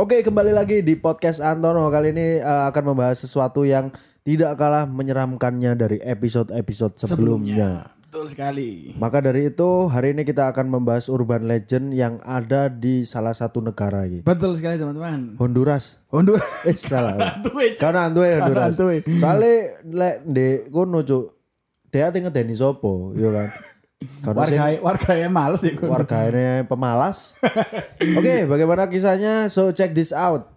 Oke, kembali lagi di podcast Antono. Kali ini eh, akan membahas sesuatu yang tidak kalah menyeramkannya dari episode-episode sebelumnya. Betul sekali. Maka dari itu, hari ini kita akan membahas urban legend yang ada di salah satu negara gitu. Betul sekali teman-teman. Honduras. Honduras. Eh, salah. Karena Antue Honduras. Soalnya lek di kono cuk. Dia tinggal ngedeni sopo, yo kan. Karena sing Warga warga yang males ya. kono. warganya pemalas. Oke, bagaimana kisahnya? So check this out.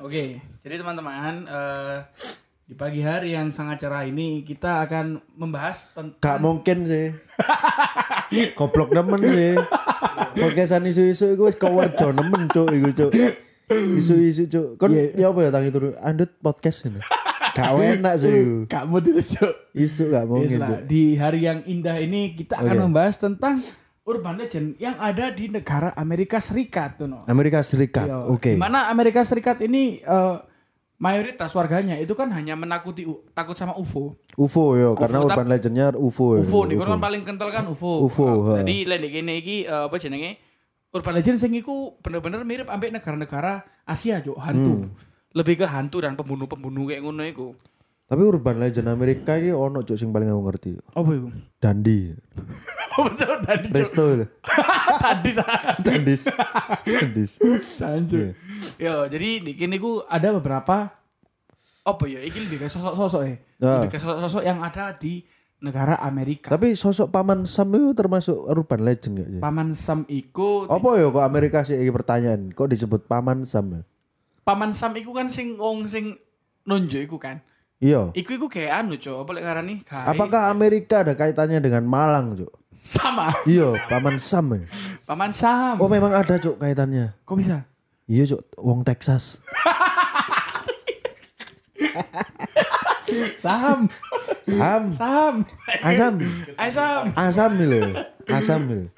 Oke, jadi teman-teman eh, di pagi hari yang sangat cerah ini kita akan membahas tentang Gak mungkin sih. Goblok nemen sih. Podcastan isu-isu iku wis kowerjo nemen cuk iku cuk. Isu-isu cuk. Kon ya apa ya tangi turu andut podcast ini. Gak enak sih iku. kamu dulu Cuk. Isu gak mungkin cuk. di hari yang indah ini kita akan Oke. membahas tentang urban legend yang ada di negara Amerika Serikat tuh no. Amerika Serikat. Yo, Oke. Di mana Amerika Serikat ini eh, mayoritas warganya itu kan hanya menakuti takut sama UFO. UFO yo karena urban legendnya UFO. yo. UFO nih kan paling kental kan UFO. UFO. Nah, Jadi lain kene iki eh, apa jenenge? Urban legend sing iku bener-bener mirip ambek negara-negara Asia, Cuk, hantu. Hmm. Lebih ke hantu dan pembunuh-pembunuh kayak ngono iku. Tapi urban legend Amerika iki ono cuk sing paling aku ngerti. Apa iku? Dandi. Apa Cuk? Cuk? Resto lho. Tadi sa- Dandis. Dandis. Sanjur. Yo, jadi di kene ku ada beberapa apa ya? Iki lebih ke sosok-sosok ya. Ah. Lebih ke sosok-sosok yang ada di negara Amerika. Tapi sosok paman Sam itu termasuk urban legend gak sih? Paman Sam iku Apa ya kok Amerika sih iki pertanyaan? Kok disebut paman Sam? ya? Paman Sam iku kan sing wong sing nunjuk iku kan. Iya. Iku iku kayak anu, Cuk. Apa lek ngarani? Kayak Apakah Amerika ada kaitannya dengan Malang, Cuk? sama Iya, paman Sam. ya? Paman Sam. Oh, memang ada, Cuk, kaitannya. Kok bisa? Iya, Cuk, wong Texas. Sam. Sam. Sam. Asam. Eh Sam. Asam lho. Asam lho.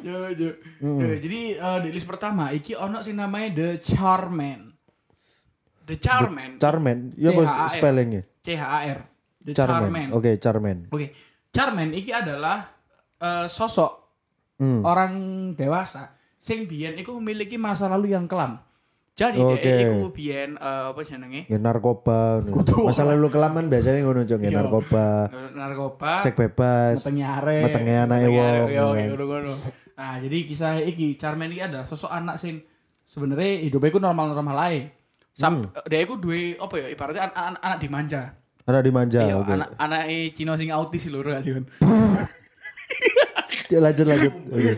Yo, yo. Jadi eh, di list pertama iki ono sing namanya The Charman. The Charman. Charman. Ya bos spellingnya. C H A R. The Charman. Oke, Charman. Oke. Charman iki adalah eh, sosok Hmm. orang dewasa sing biyen iku memiliki masa lalu yang kelam. Jadi Oke. dia iku biyen eh, apa jenenge? Ya narkoba. Masa lalu kelaman biasanya ngono, Cuk, ya Iya. narkoba. narkoba. Sek bebas. metenge arek. Metenge anake wong, Yo, kan. ngono. Nah, jadi kisah iki Charman iki adalah sosok anak sing sebenarnya hidupnya iku normal-normal ae. Sam, Hmm. dia iku duwe apa ya ibaratnya an- an- anak dimanja. Ada dimanja, Iya, oke. anak anak Cina sing autis lho gak sih. Ya, lanjut lanjut. Oke.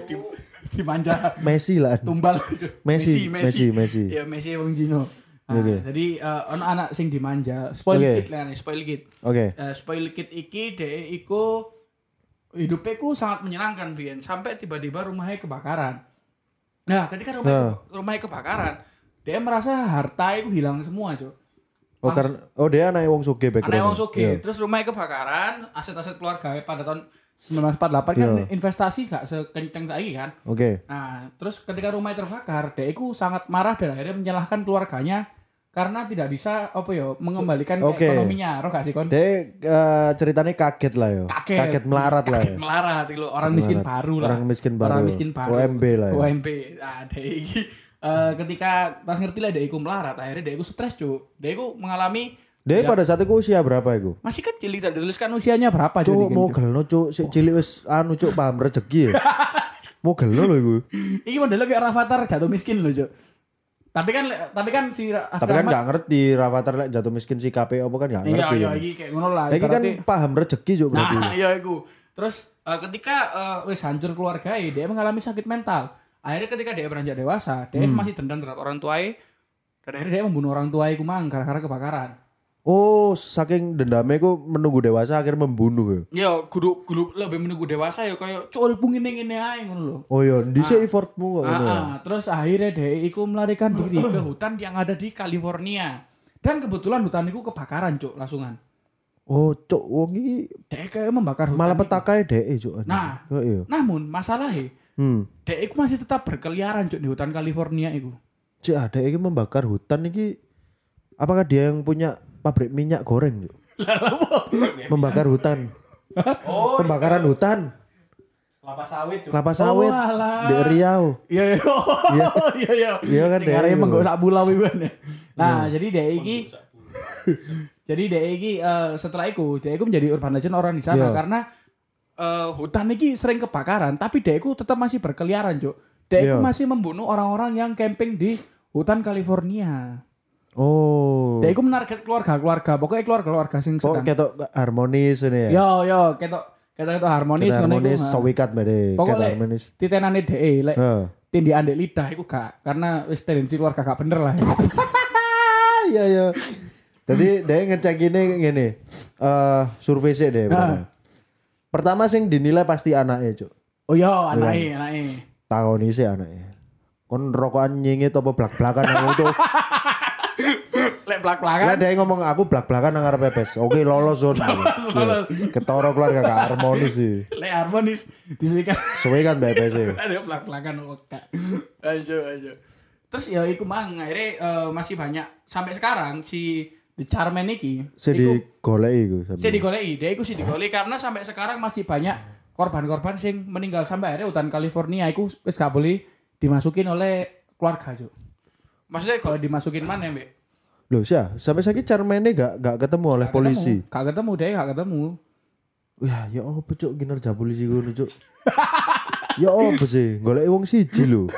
Dimanja Messi lah. tumbal Messi, Messi, Messi. Ya Messi wong Cina. Nah, Oke. Jadi eh, ono anak sing dimanja, spoil Oke. kid lah nih, spoil kid. Oke. Eh, spoil kid iki dhek iku hidupnya ku sangat menyenangkan Bian sampai tiba-tiba rumahnya kebakaran. Nah, ketika rumahnya, ke- rumahnya kebakaran, dia merasa harta itu hilang semua, Cuk. Oh karena oh dia anak wong suge background. Aneh wong sugih. Terus rumahnya kebakaran, aset-aset keluarga pada tahun 1948 kan Iya. investasi gak sekenceng saiki kan. Oke. Nah, terus ketika rumahnya terbakar, dia itu sangat marah dan akhirnya menyalahkan keluarganya karena tidak bisa apa ya mengembalikan Oke. ekonominya, roh gak sih kon? Dia eh, ceritanya kaget lah ya. Kaget. melarat lah Kaget ya. melarat itu orang miskin baru lah. Orang miskin baru. Orang miskin baru. OMB lah ya. OMB. Nah, dia iki eh, ketika pas ngerti lah dia iku melarat, akhirnya dia iku stres, Cuk. Dia iku mengalami Dia pada saat itu usia berapa itu? masih kecil tidak dituliskan usianya berapa Cuk mau gelno cuk si cilik wis anu cuk paham rezeki ya. mau gelno lho iku. Iki modelnya kayak Rafathar jatuh miskin loh, Cuk. Tapi kan tapi kan si Tapi kan Rahmat- gak ngerti Rafathar lek jatuh miskin si KPO apa kan gak Iya, ngerti. iya, kan. iki kayak ngono lah. Iki kan paham rezeki cuk berarti. Nah, iya iku. Terus eh, ketika eh, wis hancur keluarga dia mengalami sakit mental. Akhirnya ketika dia beranjak dewasa, dia Hmm. masih dendam terhadap orang tuanya. Dan akhirnya dia membunuh orang tua iku mang gara-gara kebakaran. Oh, saking dendamnya ku menunggu dewasa akhirnya membunuh ya. Ya, kudu kudu lebih menunggu dewasa ya kayak cuk pun ngene ngene ae ngono lho. Oh iya, dhisik effortmu kok Ah, ngono ya. ah. terus akhirnya dia iku melarikan diri ke hutan yang ada di California. Dan kebetulan hutan itu kebakaran, cuk, langsungan. Oh, cuk wong iki Dek kayak membakar hutan. malah petakae dhek cuk. Nah. Kok iya. Namun masalahnya Hmm. Dek iku masih tetap berkeliaran cuk di hutan California iku. Cik ada iki membakar hutan iki apakah dia yang punya pabrik minyak goreng cuk? membakar hutan. Oh, Pembakaran hutan, Kelapa sawit cuk. kelapa sawit Oh, di Riau. Iya iya. Iya iya. Iya kan, Dek. Negara menggok sak pulau iku kan. Nah, jadi dek iki jadi dek iki eh, setelah iku dek iku menjadi urban legend orang di sana Iya. karena eh, hutan iki sering kebakaran tapi dek iku tetap masih berkeliaran, Cuk. Dek iku Iya. masih membunuh orang-orang yang camping di hutan California. Oh. Dek iku menarget keluarga-keluarga, pokoknya keluarga-keluarga sing sedang. ketok harmonis ini ya? Yo yo, ketok ketok ketok harmonis ngono iku. harmonis mbade. Ketok Pokoknya harmonis. titenane dhek e, lek Heeh. tindikan dek lidah iku gak karena wis tendensi keluarga gak bener lah. Ah, iya iya. Tadi dia ngecek ini ngene. Eh survei sih deh. pertama. Pertama sing dinilai pasti anaknya, Cuk. Oh yo, anake anake. Takoni sih anaknya. Kon rokokan nyengit apa blak-blakan nang itu. Lek Lah plak-plakan. dia ngomong aku blak-blakan nang arep pepes. Oke lolos zon. lolos. Ketoro keluarga gak harmonis sih. Lek harmonis disuwikan. Suwe kan pepes sih. Ada plak-plakan oke. Ayo ayo. Terus ya iku mang akhirnya eh, masih banyak sampai sekarang si The Charman iki Sing digoleki iku. si digoleki, dia iku si digoleki karena sampai sekarang masih banyak korban-korban sing meninggal sampai akhirnya hutan California iku wis gak boleh dimasukin oleh keluarga, Cuk. Maksudnya kalau dimasukin mana, Mbak? Loh, sih sampai sakit Charmaine gak gak ketemu oleh polisi. Gak ketemu, dia gak ketemu. Wah, ya apa cuk kinerja polisi ngono cuk. ya apa sih? Golek wong siji lho.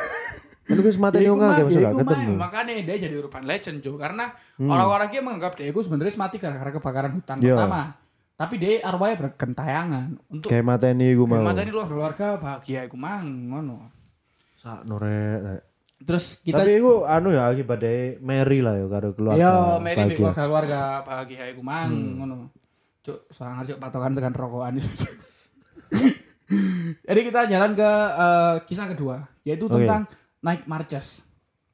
Kan wis mateni Ya, wong iku akeh mah, masa ya, gak ketemu. Makanya dia jadi urban legend, Jo. Karena orang-orang dia menganggap dia itu sebenarnya mati gara-gara kebakaran hutan Iya. pertama. Tapi dia arwahnya bergentayangan untuk Kayak mateni iku mau. mata ini luar keluarga bahagia iku mang ngono. Sak norek. Terus kita Tapi iku anu ya akibatnya Mary lah ya karo keluarga. Yo, Mary bahagia. keluarga keluarga bahagia iku mang ngono. Cuk, sangar cuk patokan tekan rokokan. Jadi kita jalan ke eh, kisah kedua, yaitu Oke. tentang night marches.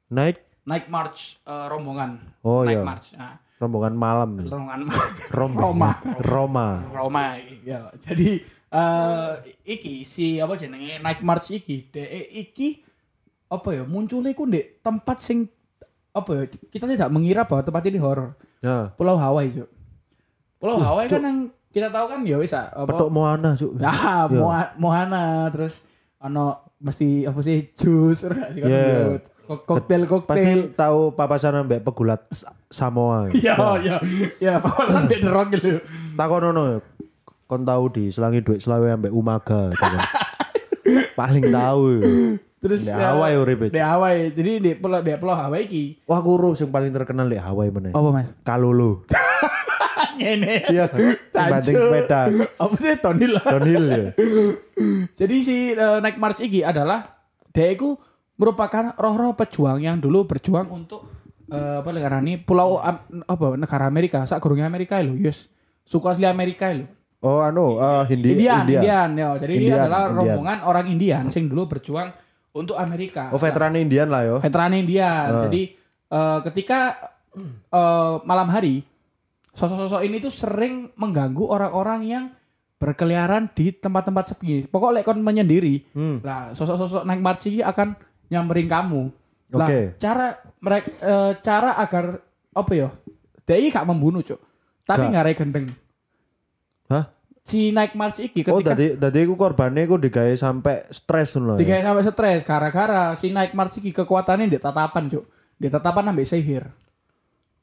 Naik Night march eh, rombongan. Oh, night iya. march. Nah, rombongan malam nih. rombongan Roma. Roma. Roma. Roma ya. Jadi eh iki si apa jenenge Night March iki, de iki apa ya munculnya ku ndek tempat sing apa ya kita tidak mengira bahwa tempat ini horor. Ya. Pulau Hawaii, Cuk. Pulau Hawaii kan yang kita tahu kan ya wis ah, apa Petok Moana cuk. Ya, Moa- Mohana terus ono mesti apa sih jus ora sih kan Yeah. yo. Kok- koktail Pasti koktail. tahu papasan ambek pegulat Sa- Samoa. Iya, iya. Ya, papasan dek derok gitu. Takonono ya. Kon tahu di selangi duit selawe ambek Umaga. gitu kan. Paling tahu. ya. Terus Di ya, Hawaii urip itu. Di Hawaii. Jadi di pulau di pulau Hawaii iki. Wah guru yang paling terkenal di Hawaii mana? Apa, Mas? Kalulu. Ngene. Iya, banting sepeda. Apa sih Tony lah. Downhill ya. Jadi si eh, Night March iki adalah dia itu merupakan roh-roh pejuang yang dulu berjuang untuk eh, apa ngarani pulau Am- apa negara Amerika, sak gurunge Amerika lho, yes. Suku asli Amerika lho. Oh anu, eh, Hindi, Indian, India. Indian, ya. Jadi dia Indian, adalah Indian. rombongan orang Indian sing dulu berjuang untuk Amerika. Oh veteran Indian lah yo. veteran Indian. Jadi eh, ketika eh, malam hari sosok-sosok ini tuh sering mengganggu orang-orang yang berkeliaran di tempat-tempat sepi. Pokoknya kon menyendiri. Hmm. Lah, sosok-sosok naik march ini akan nyamperin kamu. Lah, Oke. cara mereka cara agar apa ya? Dia gak membunuh, Cuk. Tapi Gak. ngarai gendeng. Hah? Si naik march iki Oh ketika tadi tadi aku korbannya aku digawe sampai stres loh. Ya. Digawe sampai stres gara-gara si naik march iki kekuatannya di tatapan, Cuk. Di tatapan ambek sihir.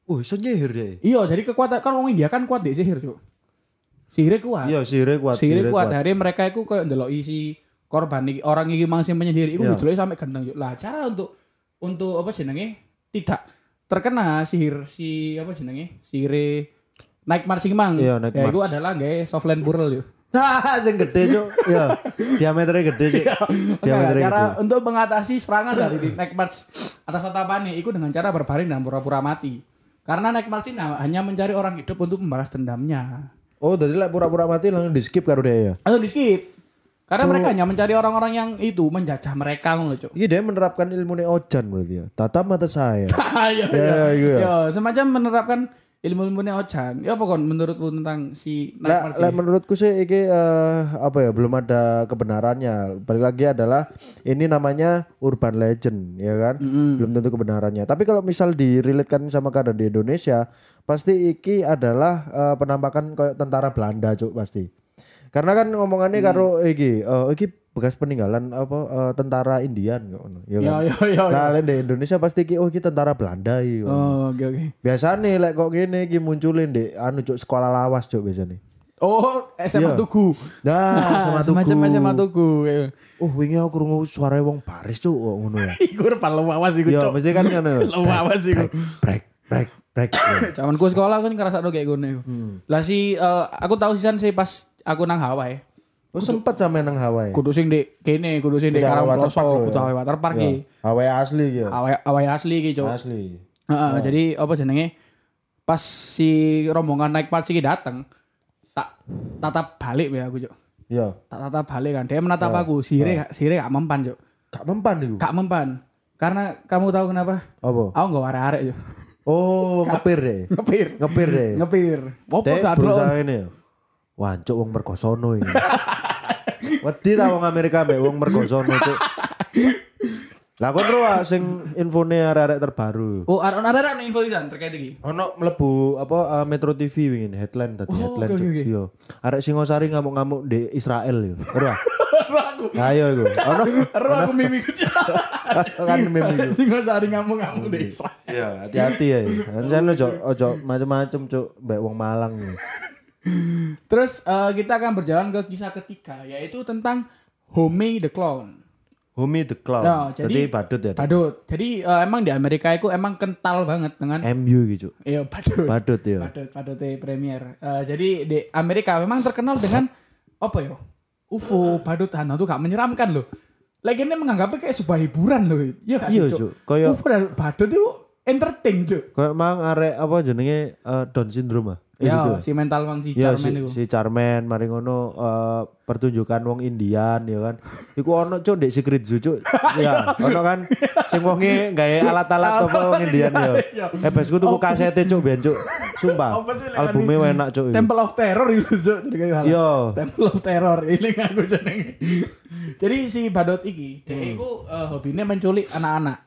Oh, iso nyihir deh. Iya, jadi kekuatan kan wong India kan kuat di sihir, Cuk. Sihirnya kuat. Iya, sihirnya kuat. sihirnya kuat. Dari mereka itu kayak ndelok isi korban iki orang iki mangsi menyendiri iku Iya. dijuluki sampai gendeng, Cuk. Lah, cara untuk untuk apa jenenge? Tidak terkena sihir si apa jenenge? Sihir naik marching mang. Iya, naik ya, itu adalah gawe softland burel, Cuk. Hahaha, sing gede cuk. Iya, diameternya gede cuk. Enggak, diameternya cara gede. untuk mengatasi serangan dari Night March atas tatapan itu dengan cara berbaring dan pura-pura mati. Karena March ini hanya mencari orang hidup untuk membalas dendamnya. Oh, tadi lah pura-pura mati langsung di skip karo dia ya. Atau di skip. Karena Cuk. mereka hanya mencari orang-orang yang itu menjajah mereka ngono, Cuk. Iya dia menerapkan ilmu ojan berarti ya. Tatap mata saya. Iya, Ya, iya. Yo, semacam menerapkan ilmu-ilmunya Ojan. Ya apa kon menurutmu tentang si lek ini? menurutku sih iki eh, apa ya belum ada kebenarannya. Balik lagi adalah ini namanya urban legend ya kan. Belum tentu kebenarannya. Tapi kalau misal direlitkan sama keadaan di Indonesia, pasti iki adalah eh, penampakan kayak tentara Belanda cuk pasti. Karena kan ngomongannya Mm. karo iki eh, iki bekas peninggalan apa eh, tentara Indian kok ngono, ya Ya kan. ya ya. ya. Nah, lek di Indonesia pasti iki oh iki tentara Belanda iki. Oh, oke oke. Biasanya lek kok gini iki munculin di anu cuk sekolah lawas cuk biasanya. Oh, SMA Iya. Tugu. Nah, sama tuku. Semacam SMA Tugu. ya. Oh, wingi aku krungu suara wong Paris cuk kok ngono ya. Iku repan lawas iku, Yo, Cok. mesti kan ngono. Lawas iku. Break, break, break. Zaman ku sekolah kan ngerasa kayak ngono iku. Hmm. Lah si eh, aku tahu sisan sih pas aku nang Hawaii. Oh, sempet sama nang Hawaii. Kudu sing di kene, kudu sing di Karang Ploso, lho, kudu ya. Hawaii Waterpark Ya, iki. Hawaii asli gitu. Hawaii Hawaii asli iki, Cok. Asli. Heeh, jadi apa jenenge? Pas si rombongan naik pas iki dateng, tak tatap balik ya aku, Cok. Iya. Tak tatap balik kan. Dia menatap aku, sire sire gak mempan, Cok. Gak mempan iku. Gak mempan. Karena kamu tahu kenapa? Apa? Aku gak arek-arek, Cok. Oh, ngepir deh. Ngepir. Ngepir deh. Ngepir. Apa gak berusaha ini ya. Wancuk wong mergosono ini. Wedi ta wong Amerika mbek wong mergosono cuk. Lah kon ro ah, sing infone arek-arek terbaru. Oh, ada ada ada info isan terkait iki. Ono mlebu apa uh, Metro TV wingi headline tadi Oh, headline oke, oke. Yo. Arek Singosari ngamuk-ngamuk di Israel yo. Ero aku. Ayo iku. Ono Ero aku mimi kan meme iku. Sing sari ngamuk-ngamuk deh. Iya, hati-hati ya. Anjan ojo ojo macem-macem cuk mbek wong Malang. Terus eh, kita akan berjalan ke kisah ketiga yaitu tentang Homie the Clown. Humi the Clown. Ya, jadi- jadi badut ya. Badut. Jadi eh, emang di Amerika itu emang kental banget dengan MU gitu. Iya, badut. Badut ya. Badut, badut di Premier. Eh, jadi di Amerika memang terkenal dengan apa ya? UFO, badut hantu tuh gak menyeramkan loh. Ini menganggapnya kayak sebuah hiburan loh. Iya gak sih, Iya, Cuk? Kayak- UFO dan badut itu entertain, Cuk. Kayak mang arek apa jenenge eh, Down syndrome ah. Eh, Ya, gitu. si mental mang si Ya Charman si, itu. si Charman mari ngono eh, pertunjukan wong Indian ya kan. Iku ono cuk ndek Secret Zoo cuk. ya, ono kan sing wonge gawe alat-alat apa wong Indian ya. Iya. Eh besku tuku kasete cuk ben cuk. Sumpah. Albumnya enak cuk. Temple of Terror itu, Cuk. Jadi kayak hal. Yo. Temple of Terror ini aku jenenge. Jadi si Badut iki, dia Hmm. iku eh, hobinya menculik anak-anak.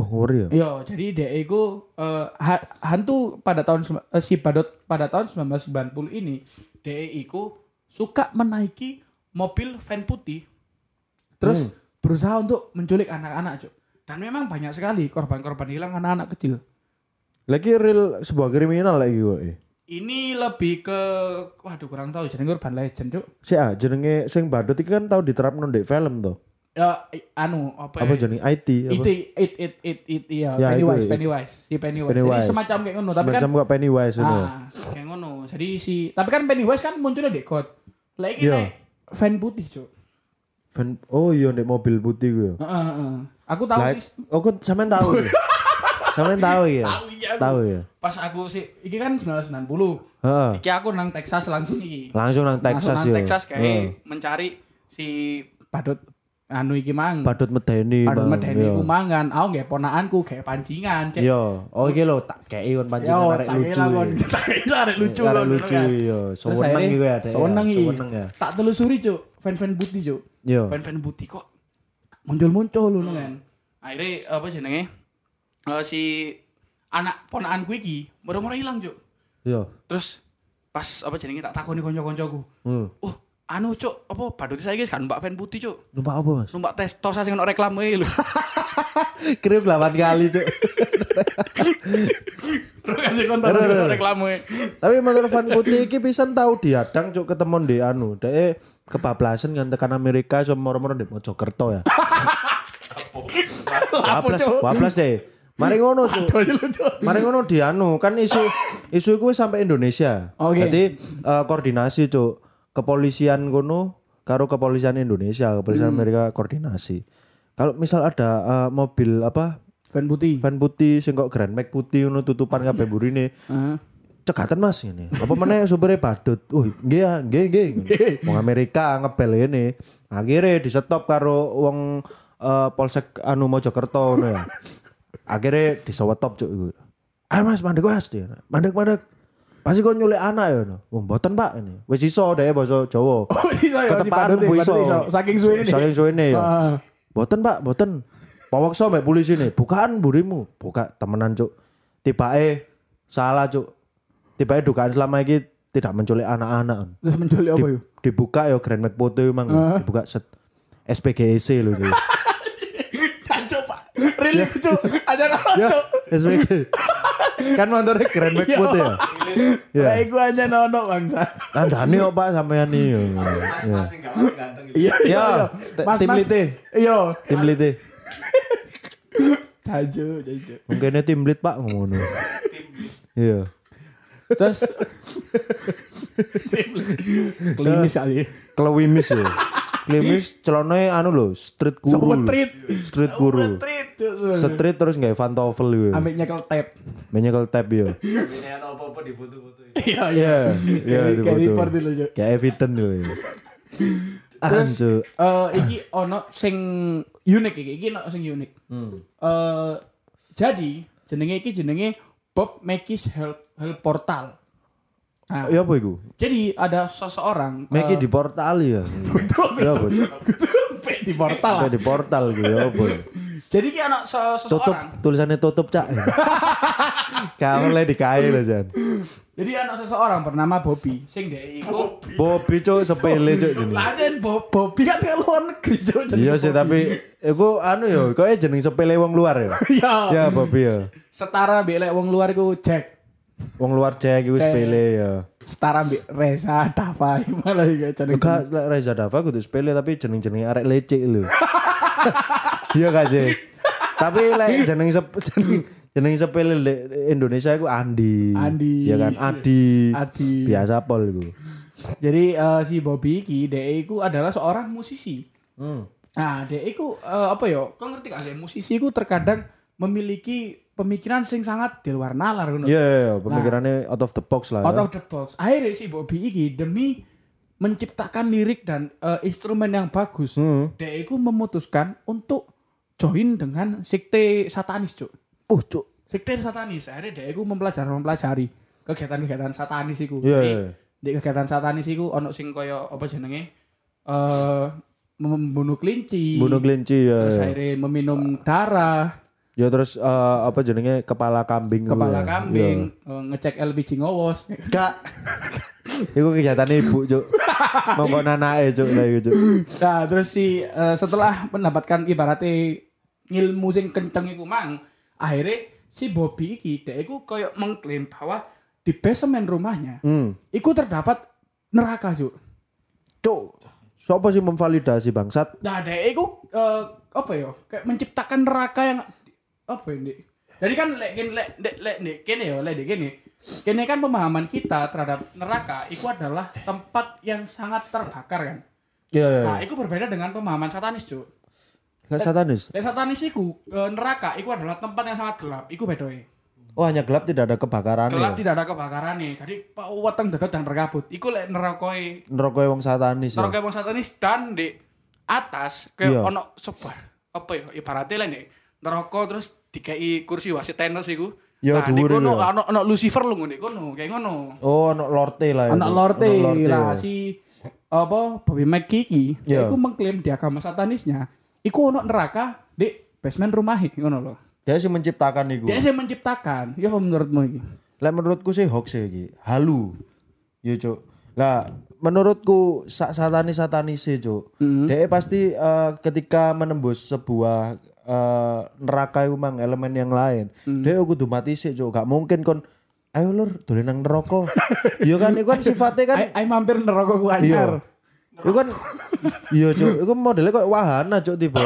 Ngori ya. Yo, jadi dia iku eh, ha- hantu pada tahun eh, si Badut pada tahun 1990 ini dia iku suka menaiki mobil van putih. Terus Hmm. berusaha untuk menculik anak-anak, Cuk. Dan memang banyak sekali korban-korban hilang anak-anak kecil. Lagi real sebuah kriminal lagi kok. Eh. Ini lebih ke waduh kurang tahu jadi urban legend, Cuk. Si ah jenenge sing badut iki kan tau diterapno ndek film to. Ya i- anu apa, Apa ya? jenenge IT apa? It, it, it, it, it, iya, Ya, Pennywise, itu, Pennywise, si Pennywise. Pennywise. Jadi semacam kayak ngono, tapi kan Semacam kok Pennywise ya. ah, kayak ngono. Jadi si, tapi kan Pennywise kan munculnya di God. Lagi Iya. nek fan putih, Cuk. Van, oh iya ndek mobil putih gue. Heeh, heeh. Aku tahu Lah, sih oh kok sampean tahu. ya? sampean tahu ya? Tahu, iya, aku. Tahu ya? pas aku sih, iki kan 1990. Heeh. Iki aku nang Texas langsung iki. Langsung nang langsung Texas nang ya. Texas kayak Heeh. mencari si badut anu iki mang. Badut medeni. Badut Bang. medeni Iya. ku mangan. Aku nggak ponakanku kayak pancingan. Cek. Iya. Oh iki lho tak kei kon pancingan Yo, arek tak lucu. Tak kira arek lucu. Arek lucu kan. iya. Terus Seweneng akhirnya- gitu ya dek. Seweneng ya. iki. Ya. Tak telusuri, Cuk. Fan-fan putih, Cuk. Iya. Fan-fan putih kok muncul-muncul loh kan. Akhirnya apa jenenge? Eh, si anak ponakanku iki murah-murah hilang, Cuk. Iya. Terus pas apa jenenge tak takoni kanca-kancaku. Hmm. Oh, anu cuk, apa badut saya guys kan numpak fan putih cuk. Numpak apa, Mas? Numpak tes tosa sing ono reklame lho. Kirim 8 kali, Cuk. Reklame. Tapi motor van putih iki pisan tahu diadang cuk ketemu di anu. Dek kebablasan kan tekan Amerika so moro-moro di Mojokerto ya. Wablas, wablas deh. Mari ngono ya lu, Cuk. Mari ngono di anu kan isu isu wis sampai Indonesia. Oke. Jadi eh, koordinasi cuk. Kepolisian kono karo kepolisian Indonesia, kepolisian Amerika koordinasi. Kalau misal ada eh, mobil apa Fan putih. van putih sing kok Grand Max putih ngono tutupan kabeh burine. Heeh. cekatan mas ini apa mana supirnya badut oh nggih ya nggih nggih wong Amerika ngebel ini akhirnya di stop karo wong eh, polsek anu Mojokerto ngono ya akhirnya disewetop cuk iku Ayo Mas mandek Mas dia. Mandek mandek. Pasti kau nyulik anak ya no. Wong boten Pak ini. Wis iso deh bahasa Jawa. Oh, iso ya Ketepan bu iso. Saking suwe ini. Saking suwene ya. Heeh. Boten Pak, boten. Pawaksa mbek polisi nih. Bukaan burimu. Buka temenan cuk. Tibake salah cuk. Tibake dugaan selama ini tidak menculik anak-anak. Terus menculik apa yuk? Dibuka ya Grand Mac Photo emang. Dibuka set SPGC lho tuh. Cancuk pak. Relief cuk. Aja ya, cuk. SPG. kan motornya Grand Mac Photo ya. Ya. Kayak gue aja nono bangsa. Kandane kok Pak sampean nih. Mas sing ganteng gitu. Iya Ya, t- tim lite. Iya. Tim lite. Cancuk, cancuk. Mungkin tim lead Pak ngono. Iya. Terus klinis kali. Klewimis ya. Klewimis celana anu lho, street guru. Sewetrit. Street guru. Sewetrit. Street terus nggak pantofel gitu. Ambek nyekel tape. Menyekel tab ya. Ini atau apa-apa di foto-foto ini. Iya, Iya, iya Kayak- di kayak foto. report dulu, Cuk. Kayak evident lho. ya. Terus Anjir. eh iki ono sing unik iki, iki ono sing unik. Eh jadi jenenge iki jenenge Bob Mekis Help Help Portal. Nah, Ya apa iku? jadi ada seseorang Meki eh, di portal ya. betul Ya apa? betul di portal lah. Kayak di portal gitu ya apa? Jadi ki anak se- Tutup seseorang. tulisannya tutup cak. Kamu lagi di kain loh Jan. Jadi anak seseorang bernama Bobby. Sing dia iku Bobby cuk sepele cuk ini. Lajen Bob Bobby kan ke luar negeri Cuk. Jenenge Iya sih tapi iku anu yo, kowe jeneng sepele wong luar ya. Iya. Ya Bobby ya. Setara mbek lek wong luar iku Jack. Wong luar cek iku Cek. sepele ya. Setara mbek Reza Dava malah iki jenenge. Enggak lek Reza Dava kudu sepele tapi jeneng-jeneng arek lecek lho. Iya gak sih? Tapi lek jeneng sep jeneng jeneng sepele lek Indonesia iku Andi. Andi. Ya kan Adi. Adi. Biasa pol iku. Jadi eh, si Bobby iki dia iku adalah seorang musisi. Hmm. Nah, dia iku eh, apa ya? Kau ngerti gak sih? Musisi iku terkadang memiliki pemikiran sing sangat di luar nalar ngono. Iya, iya, iya, pemikirannya out of the box lah. Out ya. of the box. Akhirnya si Bobby iki demi menciptakan lirik dan eh, instrumen yang bagus, Hmm. dia iku memutuskan untuk join dengan sekte satanis, Cuk. Oh, cuk. Sekte satanis. Akhirnya dia iku mempelajari mempelajari kegiatan-kegiatan satanis iku. Iya, Jadi, iya. di kegiatan satanis iku ono sing kaya apa jenenge? Eh membunuh kelinci. Bunuh kelinci ya. Terus ya. akhirnya meminum darah, Ya terus eh, apa jenenge kepala kambing kepala ya. kambing, eh, ngecek LPG ngowos. Iya. Kak. Iku kegiatan ibu, Cuk. Monggo nanake, Cuk, iku, Cuk. Nah, terus si eh, setelah mendapatkan ibaratnya ilmu sing kenceng iku mang, akhirnya si Bobby iki dia iku koyo mengklaim bahwa di basement rumahnya Hmm. iku terdapat neraka, Cuk. Cuk. Siapa sih memvalidasi bangsat? Nah, dia iku eh, apa ya? Kayak menciptakan neraka yang apa ini? Jadi kan lek lek lek lek lek kene ya, lek dek kene. Kene kan pemahaman kita terhadap neraka itu adalah tempat yang sangat terbakar kan. Iya, iya. Nah, itu berbeda dengan pemahaman satanis, Cuk. Lah satanis. Lek satanis iku eh, neraka iku adalah tempat yang sangat gelap. Iku bedoe. Oh, hanya gelap tidak ada kebakaran Gelap ya. tidak ada kebakaran nih. Jadi weteng dedet dan berkabut. Iku lek nerakoi Neraka wong satanis ya. neraka wong satanis dan di atas kayak Iya. ono sebuah apa ya ibaratnya lah nih neraka terus dikai kursi wasit tenis iku. Ya, nah, di dhuwur ya. ono ono Lucifer lu ngene kono, kayak ngono. Oh, anak lorte lah. Anak itu. lorte Anak lorte lah ya. si apa Bobby McKee Iya. iku mengklaim di agama satanisnya iku ono neraka di basement rumahnya ngono loh. Dia sih menciptakan iku. Dia sih menciptakan. Ya apa menurutmu iki? Lah menurutku sih hoax ya iki. Halu. Ya, Cuk. Lah menurutku sa satanis satanis sih, Cuk. Dia pasti eh, ketika menembus sebuah eh, neraka itu mang elemen yang lain. Dia kudu mati sih, Cuk. Gak mungkin kon ayo lur dolen nang neraka. Iya kan itu kan sifatnya kan ai mampir neraka ku anyar. Itu kan iya, Cuk. Itu modelnya kok wahana, Cuk, tiba.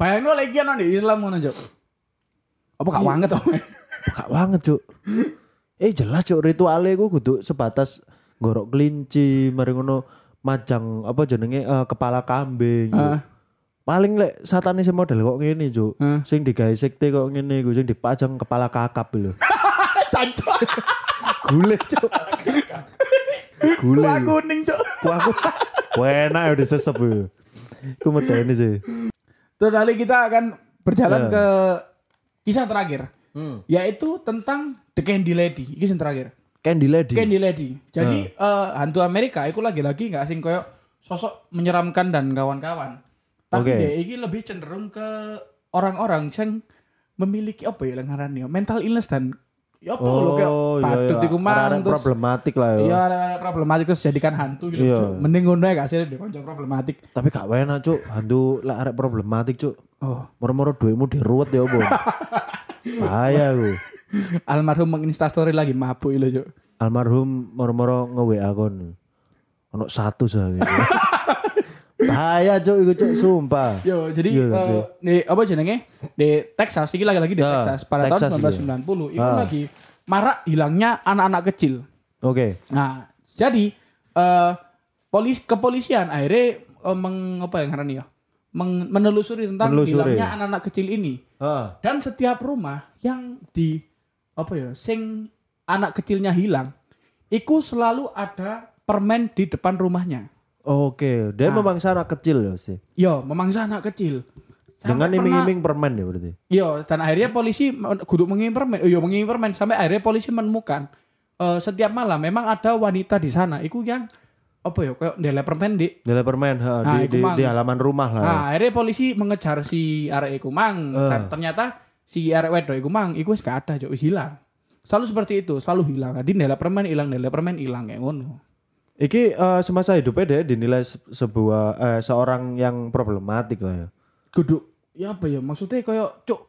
Bayangno lagi ana di Islam ngono, Cuk. Apa gak banget oh. Gak banget, Cuk. Eh jelas, Cuk, ritualnya ku kudu sebatas gorok kelinci, mari ngono majang apa jenenge eh, kepala kambing. Ah. Paling lek satanis model kok ngene, Cuk. Ah. Sing digawe sekte kok ngene iku sing dipajang kepala kakap lho. Cancok. Gule, Cuk. Gule. Kuah kuning, Cuk. Kuah aku. Wah, enak ya disesep yo. Ku medeni sih. Terus kali kita akan berjalan Ya. ke kisah terakhir. Hmm. Yaitu tentang The Candy Lady. Iki sing terakhir. Candy Lady. Candy Lady. Jadi eh, hantu Amerika itu lagi-lagi nggak sing koyo sosok menyeramkan dan kawan-kawan. Tapi Oke. dia iki lebih cenderung ke orang-orang yang memiliki apa ya ngarannya mental illness dan ya apa lho kayak badut iku mang Oh, terus problematik lah ya. Iya ada problematik terus jadikan hantu gitu. Iya. Cuk. Mending ngono ya gak sih deh konco problematik. Tapi gak enak cuk, hantu lah arek problematik cuk. Oh. Moro-moro duitmu diruwet ya opo. Bahaya ku. Almarhum menginstastory lagi mabuk lho, Cuk. Almarhum moro-moro nge-WA kon. Ono satu saja. Bahaya cuk iku cuk sumpah. Yo, jadi Iya, eh, Cuk. di apa jenenge? Di Texas iki lagi-lagi di Ya, Texas pada Texas tahun iki. 1990 itu Ah. lagi marak hilangnya anak-anak kecil. Oke. Nah, jadi eh polis kepolisian akhirnya eh, meng apa yang ngarannya ya? Meng- menelusuri tentang Menelusuri. hilangnya anak-anak kecil ini. Ah. Dan setiap rumah yang di apa ya, sing anak kecilnya hilang, itu selalu ada permen di depan rumahnya. Oke, dia memang sana kecil ya sih. Yo, memangsa anak kecil. Dengan iming-iming permen ya berarti. Yo, dan akhirnya polisi kudu mengirim permen. Yo mengirim permen sampai akhirnya polisi menemukan eh, setiap malam memang ada wanita di sana. Iku yang apa ya, kayak ndelek permen di. Nilai permen ha, Nah, di, di, mang. di halaman rumah lah. Nah, akhirnya polisi mengejar si arek iku mang. Eh. Dan ternyata si arek wedok iku mang iku wis gak ada, wis hilang. Selalu seperti itu, selalu hilang. Jadi ndelek permen hilang, ndelek permen hilang kayak ngono. Iki eh, semasa hidupnya dia dinilai se- sebuah eh, seorang yang problematik lah ya. Kudu ya apa ya maksudnya kayak cuk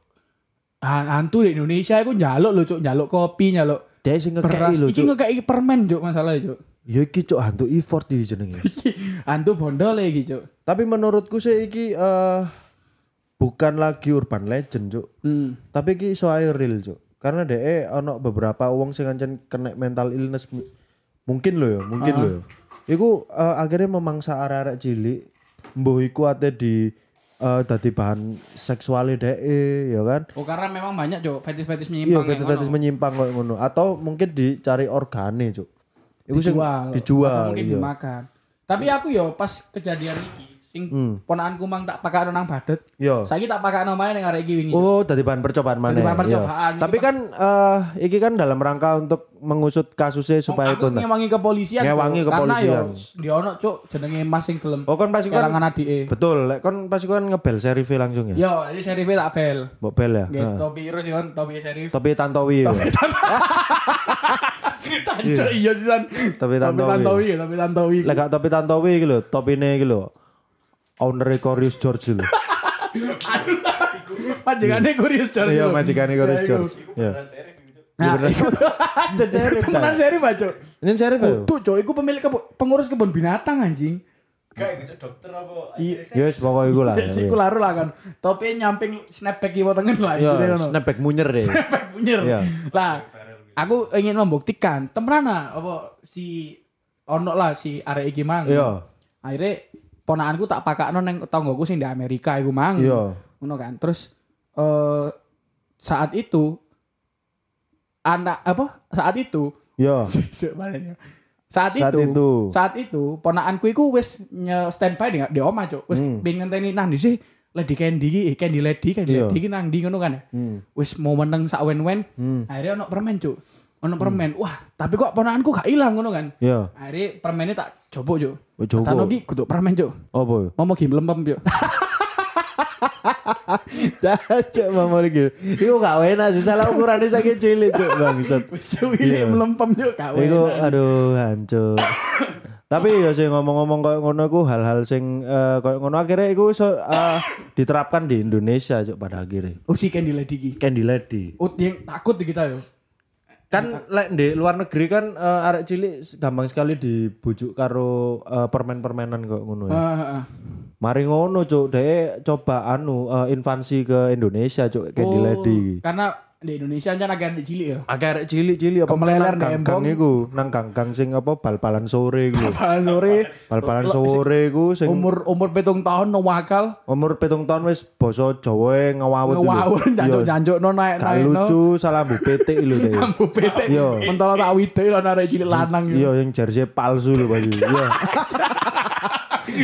ha- hantu di Indonesia iku njaluk lho, Cuk, njaluk kopi, njaluk Dia sing beras. ngekei lho, Iki Cuk. ngekei permen, Cuk, masalahnya, Cuk. Ya iki cuk hantu effort di jenenge. hantu bondol lagi, Cuk. Tapi menurutku sih iki eh bukan lagi urban legend, cuk. Hmm. Tapi iki iso ae real, cuk. Karena DE ono beberapa wong sing ancen kena mental illness mungkin loh ya, mungkin loh. ya. Iku eh, akhirnya memangsa arek-arek cilik mbuh iku ate di eh dadi bahan seksualnya DE ya kan. Oh karena memang banyak cok fetis-fetis Iya, menyimpang yang fetis-fetis menyimpang kayak ngono atau mungkin dicari organe. Iku sing dijual, dijual, atau mungkin iya. dimakan. Tapi aku yo pas kejadian iki sing ponakanku mang tak pakai nang badut. Hmm. Iya. Saiki tak pakai namanya ning arek iki wingi. Oh, dari bahan percobaan mana? Dari bahan Iya. percobaan. Tapi kan eh iki kan dalam rangka untuk mengusut kasusnya supaya aku tuntas. ngewangi kepolisian. Ngewangi Karena yo kepolisian. dia ono cuk jenenge Mas sing gelem. Oh kan pasti kan adike. betul, lek kon pasti kan ngebel serif langsung ya. Yo, ini serif tak bel. Mbok bel ya. Nggih, topi irus yo, topi serif. Tapi Tantowi. ya. Tanco iya sih san. Topi Tantowi. Tantowi, topi Tantowi. Lek gak topi Tantowi iki lho, topine iki lho. Owner Corius George lho. Majikane Curious George. Iya, majikane Corius Ya, iku. George. Iya. Nah, iku Cek serif. temenan serif aja. Ini serif ya? Tuh, cok, iku pemilik kebun, pengurus kebun binatang anjing. Kayak gitu dokter apa? Iya. Ya wis pokoknya iku lah. Yes, iku laru lah kan. Topi nyamping snapback kiwa tengen lah. Ya, gitu, ngono. snapback munyer deh. Snapback punyer. Iya. Lah, aku ingin membuktikan temenan ah, apa si ono lah si arek iki mang. Iya. Akhirnya ponakanku tak pakakno neng tonggoku sing di Amerika iku mang. Iya. Ngono kan. Terus eh saat itu anak apa? Saat itu Iya. Ya. Saat, Saat itu, itu. saat itu ponakanku iku wis standby di, di omah, Cuk. Wis Hmm. pengen ngenteni nang di sih Lady Candy iki, eh, Candy Lady, Candy Iya. Lady iki nang di ngono kan ya. Hmm. Wis mau meneng sak wen-wen. Hmm. Akhirnya ono permen, Cuk. Ono permen. Wah, tapi kok ponakanku gak ilang ngono kan. Iya. Akhirnya permennya tak coba, Cuk. Oh, coba. Tano iki kudu permen, Cuk. Apa? Mau gi mlempem, Cuk. Cacok mama lagi. Iku gak enak sih salah ukurannya sakit cilik cuk bangsat. Wis Iya. mlempem, Cuk. Gak Iku enak. aduh hancur. Tapi ya sih ngomong-ngomong kayak ngono iku hal-hal sing eh, kayak ngono akhirnya iku iso eh, diterapkan di Indonesia cuk pada akhirnya. Oh, si Candy Lady iki. Candy Lady. Oh, yang takut di kita yo. Kan lek di luar negeri kan eh, arek cilik gampang sekali dibujuk karo eh, permen-permenan kok ngono ya. Ah, ah. Mari ngono cuk, dhek coba anu eh, invasi ke Indonesia cuk Candy Oh, Lady. Karena di Indonesia kan agak di cilik ya. Agak arek cilik-cilik apa Kemeleler nang embong. iku, nang ganggang sing apa bal-balan sore iku. Balan sore Bal-balan sore iku sing umur umur petung tahun no wakal umur pitung tahun wis basa Jawa ngawawut dulu. ngawur jancuk jancuk no naik Gak naik no lucu salah bu petik lho deh. kambu pete Iya. mentolo tak wide lo narik cilik lanang gitu. Iya yang jersey palsu lho Pak. Iya.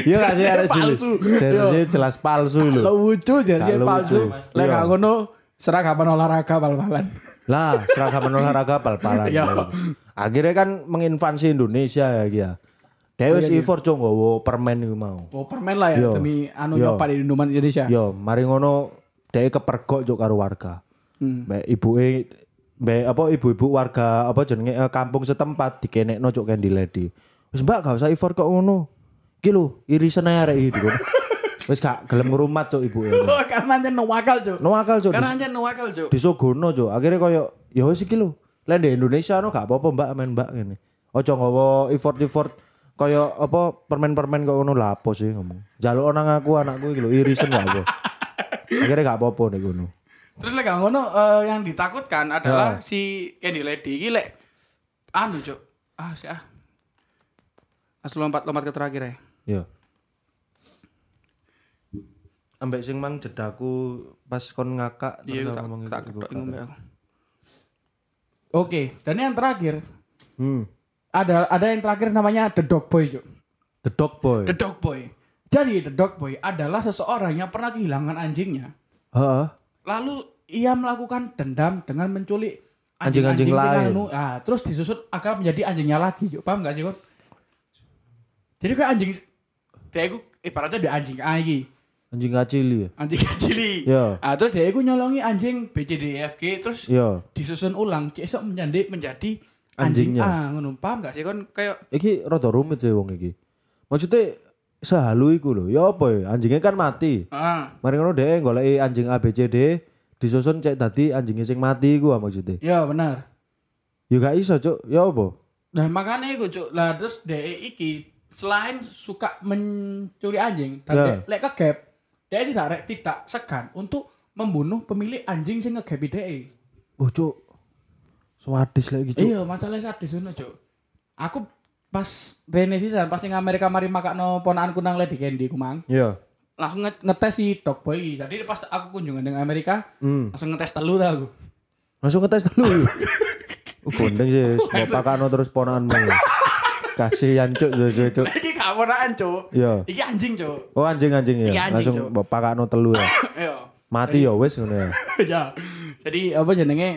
Iya gak sih arek cilik. palsu. Jersey jelas palsu lho. lo lucu Gak lucu. palsu lek Iya. gak ngono seragaman olahraga bal-balan. Lah, seragaman olahraga pal-palan. Iya. Akhirnya kan menginvasi Indonesia ya dia. Dewe wis effort cok nggowo permen iku mau. Oh, permen lah ya Yo. demi anu di Indomaret Indonesia. Yo, mari ngono dhewe kepergok cok karo warga. Hmm. Mbak ibuke mbak apa ibu-ibu warga apa jenenge eh, kampung setempat dikenekno cok Candy Lady. Wis Mbak gak usah effort kok ngono. Iki lho, irisan ae arek iki. Wis gak gelem ngrumat cok ibuke. Oh, karena aja no wakal, Cuk. No akal cok. Karena aja no wakal, Cuk. disogono jo akhirnya koyo ya wis iki lho lain di Indonesia no gak apa-apa mbak main mbak ngene ojo nggawa effort effort koyo apa permen-permen kok ngono lah apa sih ngomong jaluk nang aku anakku iki lho irisan gak apa akhirnya gak apa-apa nih ngono Terus lek ngono eh, yang ditakutkan adalah si Candy Lady iki lek anu, Cuk. Ah, sih ah. Langsung lompat lompat ke terakhir ya. ya ambek sing mang jedaku pas kon ngakak Iya, terus tak ngomong tak ketok aku. Oke, dan yang terakhir hmm ada ada yang terakhir namanya The Dog Boy, Cuk. the dog boy The Dog Boy. Jadi The Dog Boy adalah seseorang yang pernah kehilangan anjingnya. heeh Lalu ia melakukan dendam dengan menculik Anjing-anjing lain. anu, ah, terus disusun agar menjadi anjingnya lagi, Cuk. Paham gak sih, Kon? Jadi kayak anjing dia ibaratnya dia anjing iki. Anjing kacili ya Anjing cili. Iya. Ah, terus dia itu nyolongi anjing B C D E F G terus ya disusun ulang cek esok menjadi menjadi anjing Anjingnya. A ngono. Paham gak sih kon kayak iki rada rumit sih wong iki maksudnya sehalu iku lho ya apa ya anjingnya kan mati ah Mari ngono dhek goleki anjing ABCD disusun cek tadi anjingnya sing mati iku ah maksudnya. ya benar. Ya gak iso, Cuk. Ya apa? Nah makanya iku cuk. Lah terus DE iki selain suka mencuri anjing dan Ya. lek kegap, dia tidak rek- tidak segan untuk membunuh pemilik anjing sing ngegap DE. Oh, Cuk. Swadis lagi, Cuk. Iya, masalahnya sadis ngono cuk. Aku pas Rene sisan pas ning Amerika mari makakno ponakanku nang Lady Candy ku mang. Iya. Langsung nge- ngetes si Dog Boy. Jadi pas aku kunjungan dengan Amerika, Hmm. langsung ngetes telu dah aku. Langsung ngetes dulu. Oh, gondeng sih. Mau pakano terus ponakanmu. Kasihan, Cuk. Cuk, Cuk, Cuk. Ponakan cuk. Iya. Iki anjing cuk. Oh, anjing-anjing Iki ya. anjing, Langsung mbok pakano telu ya. Iya. Mati ya wis ngono ya. ya. Jadi apa jenenge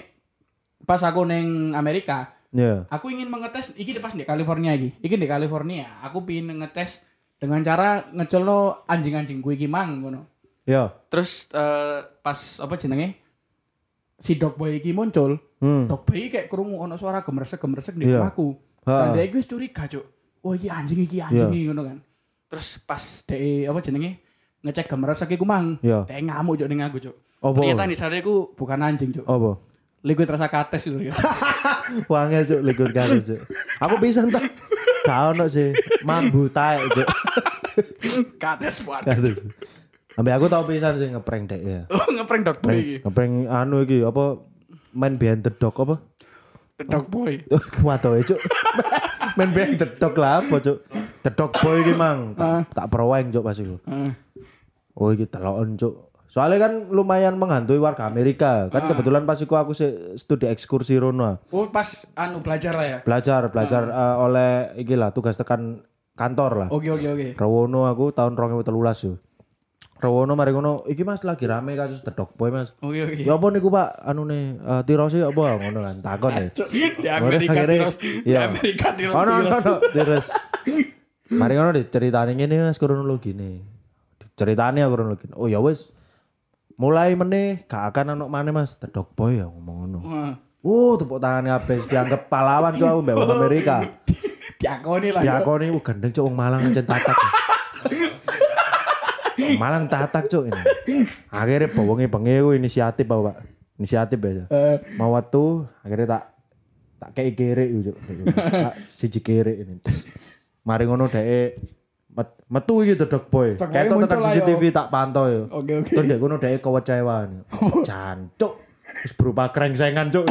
pas aku neng Amerika, Iya. aku ingin mengetes iki pas di California iki. Iki di California. Aku pingin ngetes dengan cara ngecelno anjing-anjing gue iki mang ngono. Iya. Terus eh, pas apa jenenge si dog boy iki muncul, Hmm. dog boy iki kayak krungu ono suara gemersek-gemersek di Iya. rumahku. Dan dia curiga, Cuk. Oh iki anjing iki anjing Iya. iki ngono kan. Terus pas de apa jenenge ngecek gemersek iku mang, Iya. dia ngamuk Cuk ning aku, Cuk. Ternyata di sana iku bukan anjing, Cuk. Apa? Liquid rasa kates itu ya. Wangel cuk likur kali cuk. Aku pisan ta. Gak ono sih. Mambu taek cuk. kates buat. Kados. Ambil aku tau pisan sih ngeprank dek ya. Oh, ngeprank dog boy iki. Ngeprank anu iki apa main behind the dog apa? The dog boy. Kuwatoe cuk. Main behind the dog lah apa cuk. The dog boy iki mang. Ah. Tak, tak perwaing cuk pas iku. Heeh. Oh iki teloken cuk. Soalnya kan lumayan menghantui warga Amerika. Kan kebetulan pas iku aku studi ekskursi rono. Oh, pas anu belajar lah ya. Belajar, belajar eh, oleh iki lah tugas tekan kantor lah. Oke, oke, oke. Rawono aku tahun 2013 yo. Rawono mari ngono, iki Mas lagi rame kasus The Dog Boy Mas. Oke, oke. Ya apa niku Pak? Anu nih, uh, tirose apa ngono kan takon ya. Cuk, di Amerika terus. Di iya. Amerika terus. Ono ono terus. Mari ngono diceritani ngene Mas kronologi nih. Diceritani kronologi. Oh ya wis. Mulai meneh gak akan ono maneh Mas The Dog Boy ya ngomong ngono. Uh, tepuk tangan habis dianggap pahlawan tuh aku wong Amerika. Diakoni lah. Ya Cuk. nih wah, gendeng cuk wong Malang ancen tatak. Malang tatak cuk ini. Akhirnya bawonge bengi ku inisiatif apa, Pak. Inisiatif ya. Eh, Mau waktu akhirnya tak tak kayak kere cuk. Tak Siji kere ini. Terus mari ngono dhek met, metu iki dodok boy. Dog boy Ketok yo. CCTV tak pantau yo. Oke, oke. Terus dhek ngono dhek kewecewan. Jancuk. Wis berupa krengsengan cuk.